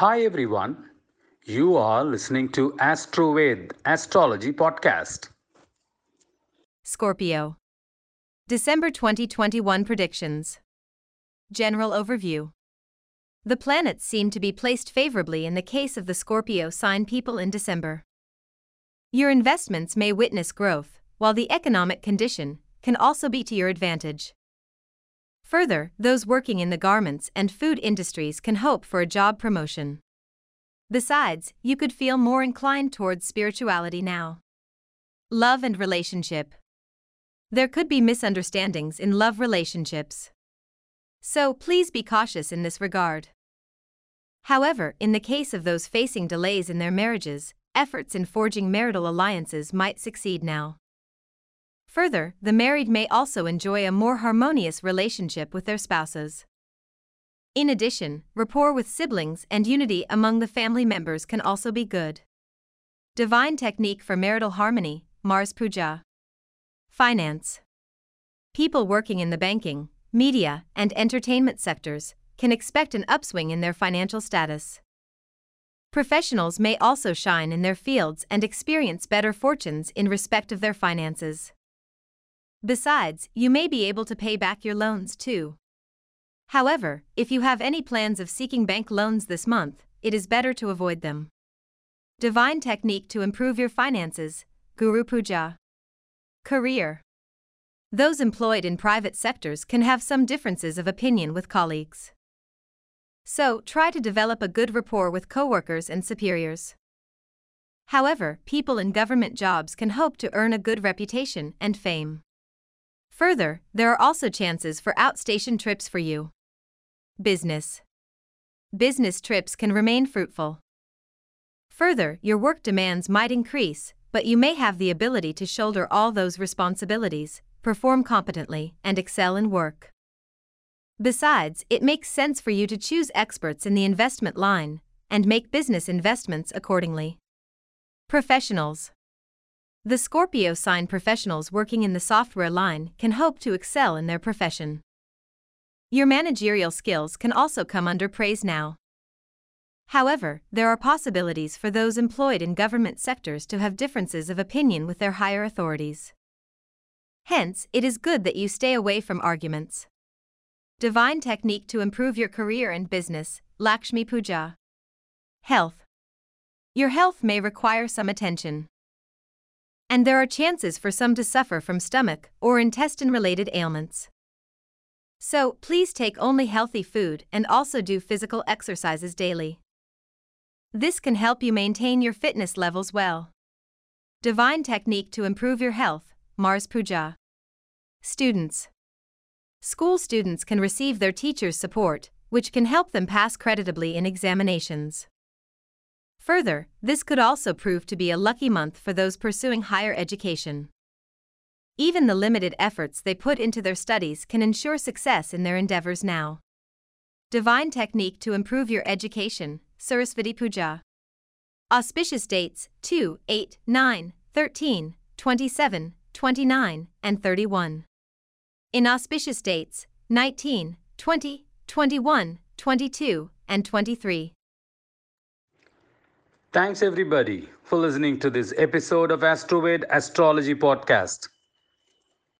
Hi everyone. You are listening to AstroVed Astrology Podcast. Scorpio. December 2021 predictions. General overview. The planets seem to be placed favorably in the case of the Scorpio sign people in December. Your investments may witness growth, while the economic condition can also be to your advantage. Further, those working in the garments and food industries can hope for a job promotion. Besides, you could feel more inclined towards spirituality now. Love and relationship. There could be misunderstandings in love relationships. So please be cautious in this regard. However, in the case of those facing delays in their marriages, efforts in forging marital alliances might succeed now. Further, the married may also enjoy a more harmonious relationship with their spouses. In addition, rapport with siblings and unity among the family members can also be good. Divine technique for marital harmony, Mars Puja. Finance. People working in the banking, media, and entertainment sectors can expect an upswing in their financial status. Professionals may also shine in their fields and experience better fortunes in respect of their finances. Besides, you may be able to pay back your loans too. However, if you have any plans of seeking bank loans this month, it is better to avoid them. Divine technique to improve your finances, Guru Puja. Career. Those employed in private sectors can have some differences of opinion with colleagues. So, try to develop a good rapport with coworkers and superiors. However, people in government jobs can hope to earn a good reputation and fame. Further, there are also chances for outstation trips for you. Business. Business trips can remain fruitful. Further, your work demands might increase, but you may have the ability to shoulder all those responsibilities, perform competently, and excel in work. Besides, it makes sense for you to choose experts in the investment line and make business investments accordingly. Professionals. The Scorpio sign professionals working in the software line can hope to excel in their profession. Your managerial skills can also come under praise now. However, there are possibilities for those employed in government sectors to have differences of opinion with their higher authorities. Hence, it is good that you stay away from arguments. Divine technique to improve your career and business, Lakshmi Puja. Health. Your health may require some attention and there are chances for some to suffer from stomach or intestine related ailments. So, please take only healthy food and also do physical exercises daily. This can help you maintain your fitness levels well. Divine technique to improve your health, Mars Puja. Students. School students can receive their teachers' support, which can help them pass creditably in examinations. Further, this could also prove to be a lucky month for those pursuing higher education. Even the limited efforts they put into their studies can ensure success in their endeavors now. Divine technique to improve your education, Sarasvati Puja. Auspicious dates 2, 8, 9, 13, 27, 29, and 31. Inauspicious dates 19, 20, 21, 22, and 23. Thanks everybody for listening to this episode of AstroVed Astrology Podcast.